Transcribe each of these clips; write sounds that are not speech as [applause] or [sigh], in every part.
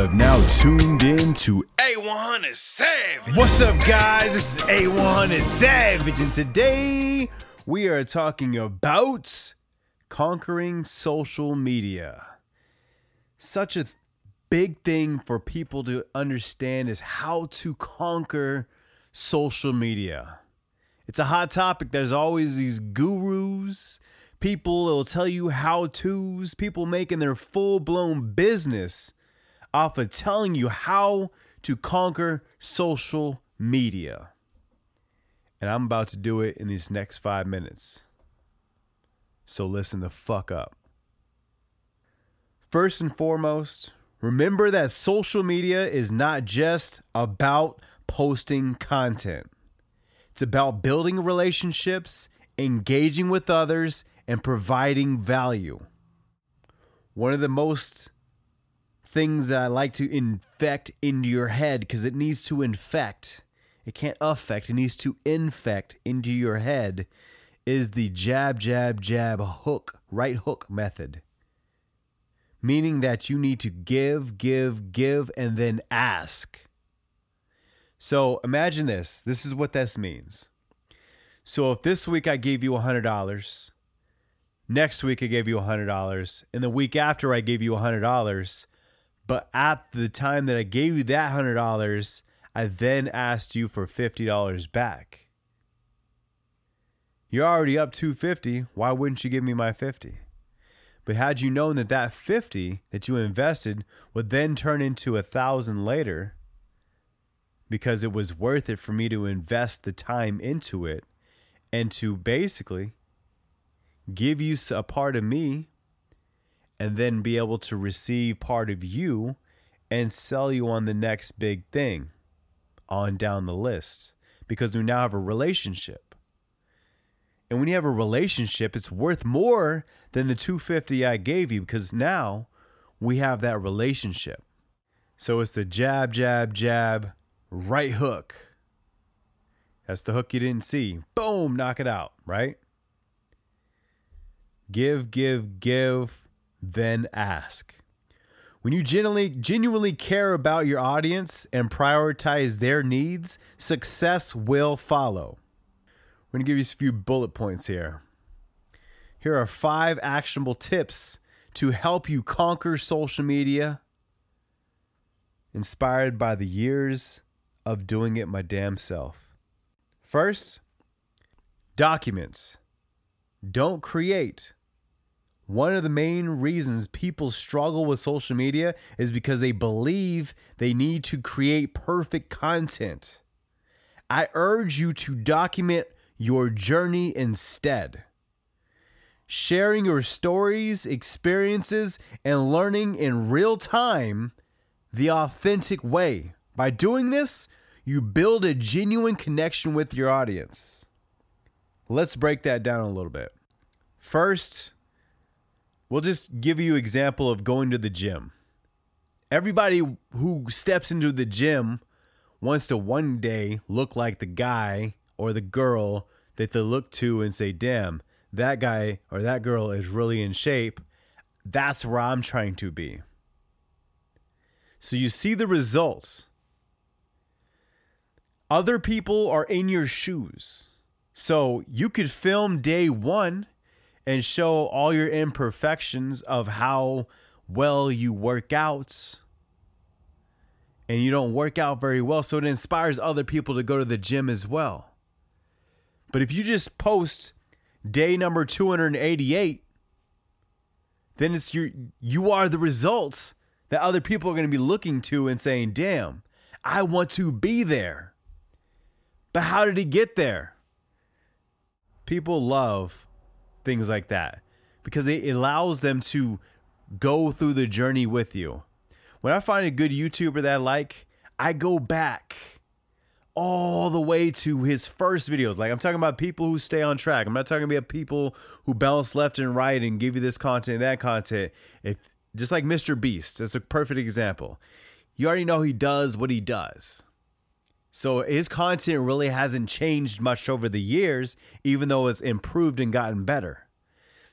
have now tuned in to A100 Savage. What's up, guys? This is A100 Savage, and today we are talking about conquering social media. Such a big thing for people to understand is how to conquer social media. It's a hot topic. There's always these gurus, people that will tell you how to's, people making their full blown business off of telling you how to conquer social media. And I'm about to do it in these next five minutes. So listen the fuck up. First and foremost, remember that social media is not just about posting content. It's about building relationships, engaging with others, and providing value. One of the most things that I like to infect into your head because it needs to infect. It can't affect, it needs to infect into your head is the jab, jab, jab, hook, right hook method. Meaning that you need to give, give, give, and then ask. So imagine this. This is what this means. So if this week I gave you $100, next week I gave you $100, and the week after I gave you $100, but at the time that I gave you that $100, I then asked you for $50 back. You're already up 250, why wouldn't you give me my 50? But had you known that that 50 that you invested would then turn into a 1000 later, because it was worth it for me to invest the time into it and to basically give you a part of me and then be able to receive part of you and sell you on the next big thing on down the list because we now have a relationship. And when you have a relationship, it's worth more than the 250 I gave you because now we have that relationship. So it's the jab, jab, jab, right hook. That's the hook you didn't see. Boom, knock it out, right? Give, give, give, then ask. When you genuinely genuinely care about your audience and prioritize their needs, success will follow. We're going to give you a few bullet points here. Here are five actionable tips to help you conquer social media inspired by the years of doing it my damn self. First, documents. Don't create. One of the main reasons people struggle with social media is because they believe they need to create perfect content. I urge you to document your journey instead. Sharing your stories, experiences, and learning in real time the authentic way. By doing this, you build a genuine connection with your audience. Let's break that down a little bit. First, we'll just give you example of going to the gym. Everybody who steps into the gym wants to one day look like the guy or the girl that they look to and say, "Damn, that guy or that girl is really in shape." That's where I'm trying to be. So you see the results. Other people are in your shoes. So you could film day one and show all your imperfections of how well you work out. And you don't work out very well. So it inspires other people to go to the gym as well. But if you just post day number 288, then it's your you are the results that other people are going to be looking to and saying, "Damn, I want to be there." But how did he get there? People love things like that because it allows them to go through the journey with you. When I find a good YouTuber that I like, I go back all the way to his first videos. Like I'm talking about people who stay on track. I'm not talking about people who bounce left and right and give you this content, and that content. If just like Mr. Beast, that's a perfect example. You already know he does what he does. So his content really hasn't changed much over the years, even though it's improved and gotten better.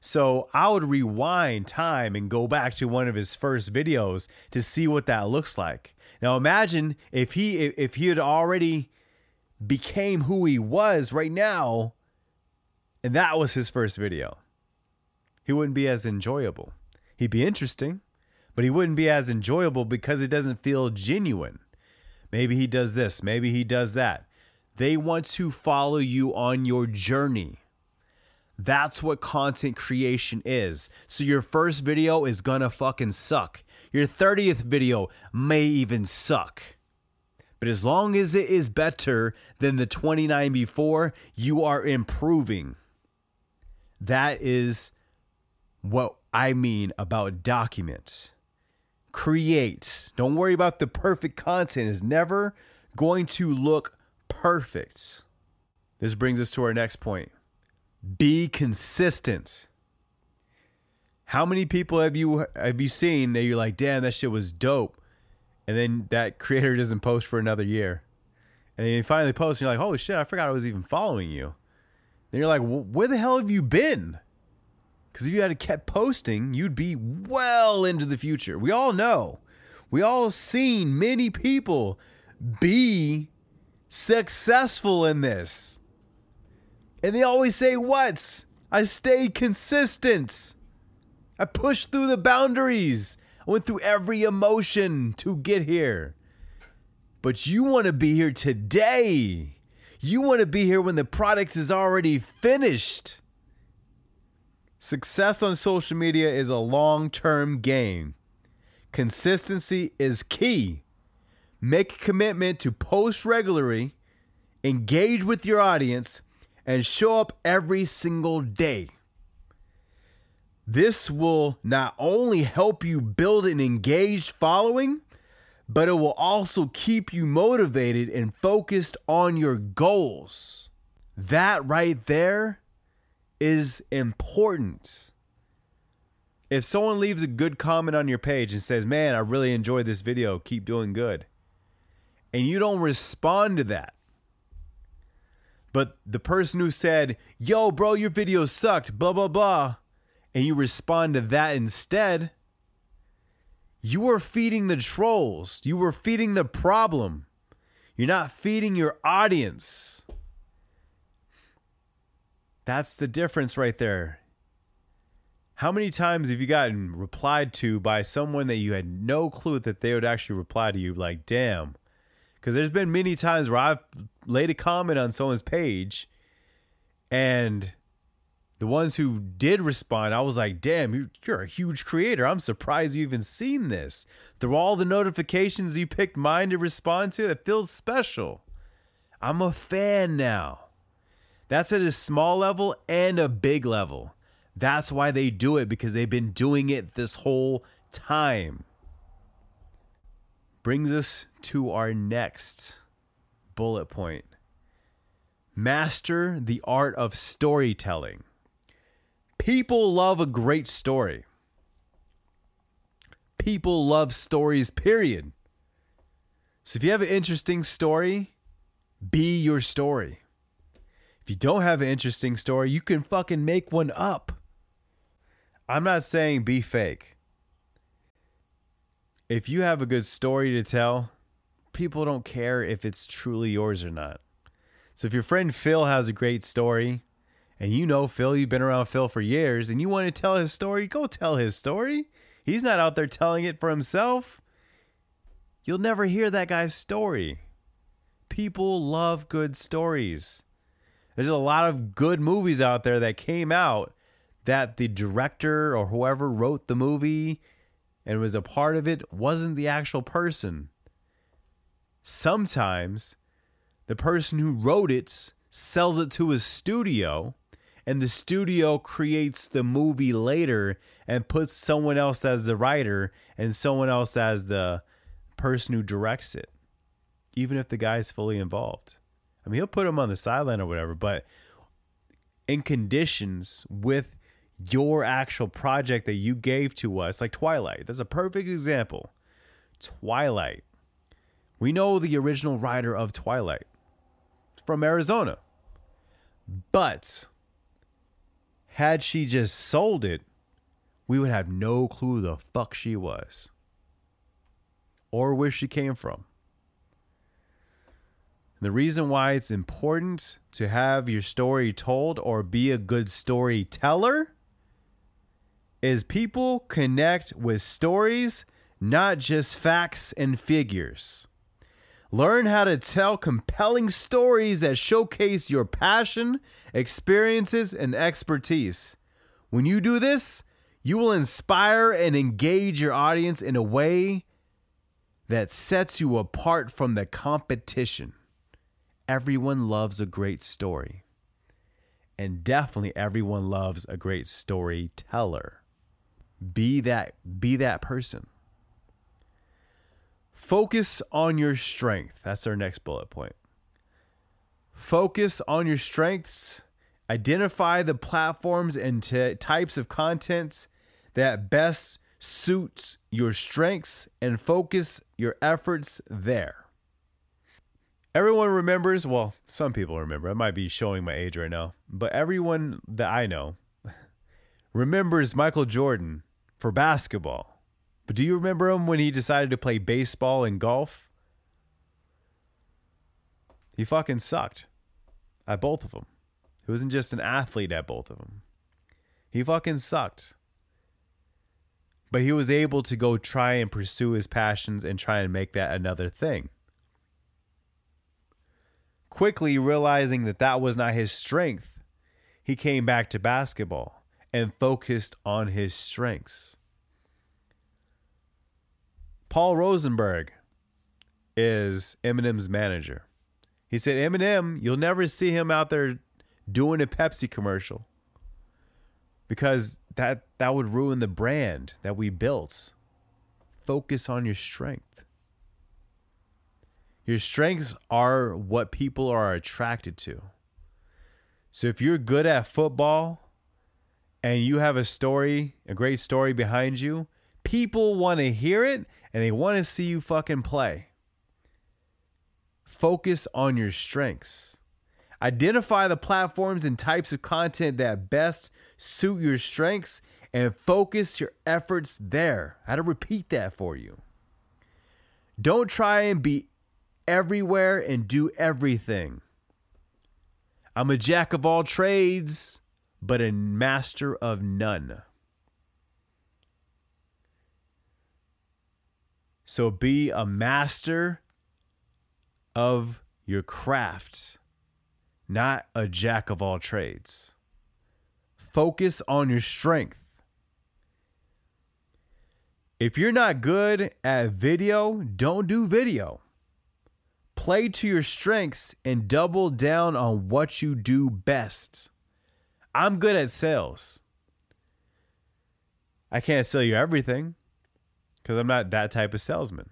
So I would rewind time and go back to one of his first videos to see what that looks like. Now imagine if he if he had already became who he was right now and that was his first video. He wouldn't be as enjoyable. He'd be interesting, but he wouldn't be as enjoyable because it doesn't feel genuine. Maybe he does this, maybe he does that. They want to follow you on your journey. That's what content creation is. So your first video is gonna fucking suck. Your 30th video may even suck. But as long as it is better than the 29 before, you are improving. That is what I mean about document. Create. Don't worry about the perfect content is never going to look perfect. This brings us to our next point. Be consistent. How many people have you have you seen that you're like, damn, that shit was dope, and then that creator doesn't post for another year, and then you finally post, and you're like, holy shit, I forgot I was even following you. Then you're like, where the hell have you been? Because if you had kept posting, you'd be well into the future. We all know. We all seen many people be successful in this. And they always say, What? I stayed consistent. I pushed through the boundaries. I went through every emotion to get here. But you want to be here today. You want to be here when the product is already finished. Success on social media is a long term game. Consistency is key. Make a commitment to post regularly, engage with your audience, and show up every single day. This will not only help you build an engaged following, but it will also keep you motivated and focused on your goals. That right there is important. If someone leaves a good comment on your page and says, Man, I really enjoyed this video, keep doing good, and you don't respond to that, but the person who said, Yo, bro, your video sucked, blah, blah, blah, and you respond to that instead, you were feeding the trolls. You were feeding the problem. You're not feeding your audience. That's the difference right there. How many times have you gotten replied to by someone that you had no clue that they would actually reply to you? Like, damn. Because there's been many times where I've laid a comment on someone's page and the ones who did respond, I was like, damn, you're a huge creator. I'm surprised you even seen this. Through all the notifications, you picked mine to respond to. It feels special. I'm a fan now. That's at a small level and a big level. That's why they do it because they've been doing it this whole time. Brings us to our next bullet point master the art of storytelling. People love a great story. People love stories, period. So if you have an interesting story, be your story. If you don't have an interesting story, you can fucking make one up. I'm not saying be fake. If you have a good story to tell, people don't care if it's truly yours or not. So if your friend Phil has a great story, and you know Phil, you've been around Phil for years, and you want to tell his story, go tell his story. He's not out there telling it for himself. You'll never hear that guy's story. People love good stories. There's a lot of good movies out there that came out that the director or whoever wrote the movie and was a part of it wasn't the actual person. Sometimes the person who wrote it sells it to a studio and the studio creates the movie later and puts someone else as the writer and someone else as the person who directs it, even if the guy is fully involved. I mean, he'll put him on the sideline or whatever, but in conditions with your actual project that you gave to us, like Twilight, that's a perfect example. Twilight. We know the original writer of Twilight from Arizona. But had she just sold it, we would have no clue the fuck she was or where she came from. The reason why it's important to have your story told or be a good storyteller is people connect with stories, not just facts and figures. Learn how to tell compelling stories that showcase your passion, experiences, and expertise. When you do this, you will inspire and engage your audience in a way that sets you apart from the competition. Everyone loves a great story. And definitely everyone loves a great storyteller. Be that be that person. Focus on your strength. That's our next bullet point. Focus on your strengths. Identify the platforms and t- types of content that best suits your strengths and focus your efforts there. Everyone remembers, well, some people remember. I might be showing my age right now, but everyone that I know [laughs] remembers Michael Jordan for basketball. But do you remember him when he decided to play baseball and golf? He fucking sucked at both of them. He wasn't just an athlete at both of them. He fucking sucked. But he was able to go try and pursue his passions and try and make that another thing. Quickly realizing that that was not his strength, he came back to basketball and focused on his strengths. Paul Rosenberg is Eminem's manager. He said, Eminem, you'll never see him out there doing a Pepsi commercial because that that would ruin the brand that we built. Focus on your strength. Your strengths are what people are attracted to. So if you're good at football and you have a story, a great story behind you, people want to hear it and they want to see you fucking play. Focus on your strengths. Identify the platforms and types of content that best suit your strengths and focus your efforts there. I had to repeat that for you. Don't try and be everywhere and do everything. I'm a jack of all trades, but a master of none. So be a master of your craft, not a jack of all trades. Focus on your strength. If you're not good at video, don't do video. Play to your strengths and double down on what you do best. I'm good at sales. I can't sell you everything because I'm not that type of salesman,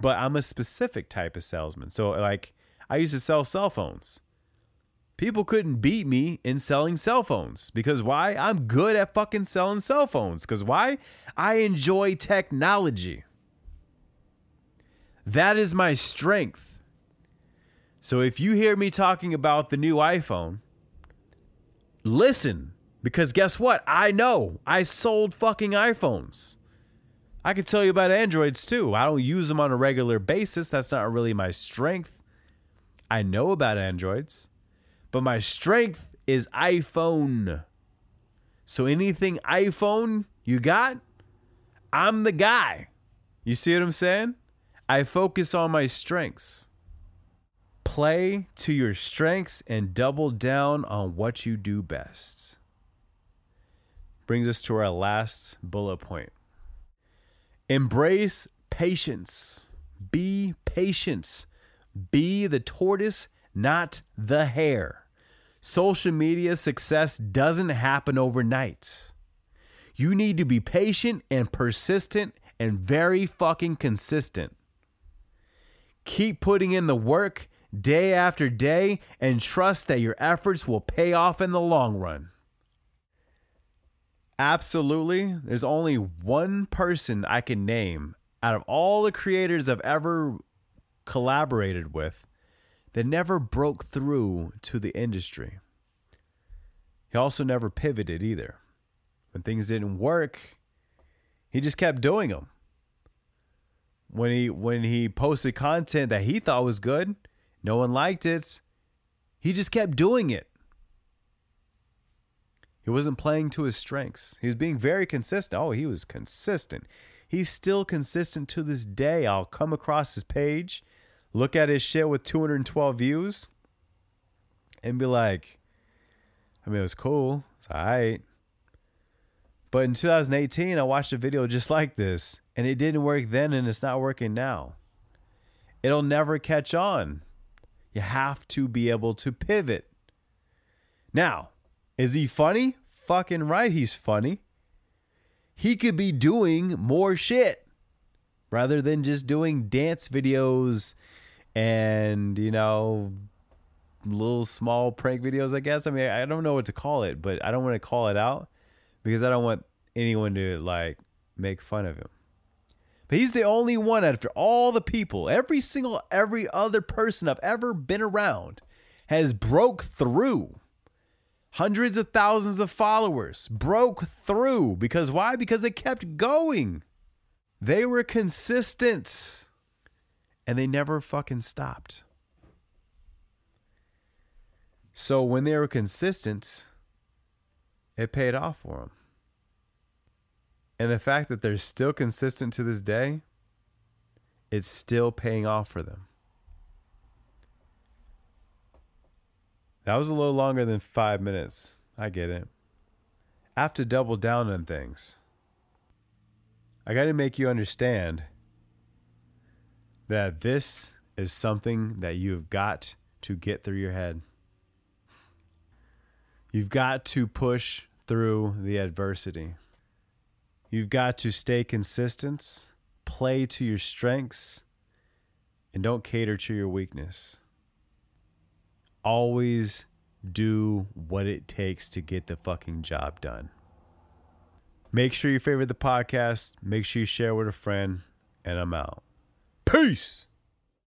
but I'm a specific type of salesman. So, like, I used to sell cell phones. People couldn't beat me in selling cell phones because why? I'm good at fucking selling cell phones. Because why? I enjoy technology. That is my strength. So if you hear me talking about the new iPhone, listen because guess what? I know I sold fucking iPhones. I could tell you about Androids too. I don't use them on a regular basis. That's not really my strength. I know about Androids but my strength is iPhone. So anything iPhone you got, I'm the guy. You see what I'm saying? I focus on my strengths. Play to your strengths and double down on what you do best. Brings us to our last bullet point. Embrace patience. Be patient. Be the tortoise not the hare. Social media success doesn't happen overnight. You need to be patient and persistent and very fucking consistent. Keep putting in the work day after day and trust that your efforts will pay off in the long run. Absolutely, there's only one person I can name out of all the creators I've ever collaborated with that never broke through to the industry. He also never pivoted either. When things didn't work, he just kept doing them. When he when he posted content that he thought was good, no one liked it. He just kept doing it. He wasn't playing to his strengths. He was being very consistent. Oh, he was consistent. He's still consistent to this day. I'll come across his page, look at his shit with 212 views, and be like, I mean, it was cool. It's all right. But in 2018, I watched a video just like this, and it didn't work then, and it's not working now. It'll never catch on. You have to be able to pivot. Now, is he funny? Fucking right, he's funny. He could be doing more shit rather than just doing dance videos and, you know, little small prank videos, I guess. I mean, I don't know what to call it, but I don't want to call it out because I don't want anyone to like make fun of him. But he's the only one after all the people, every single every other person I've ever been around has broke through. Hundreds of thousands of followers broke through because why? Because they kept going. They were consistent and they never fucking stopped. So when they were consistent, it paid off for them. And the fact that they're still consistent to this day, it's still paying off for them. That was a little longer than five minutes. I get it. I have to double down on things. I got to make you understand that this is something that you've got to get through your head. You've got to push through the adversity. You've got to stay consistent, play to your strengths, and don't cater to your weakness. Always do what it takes to get the fucking job done. Make sure you favorite the podcast, make sure you share with a friend, and I'm out. Peace.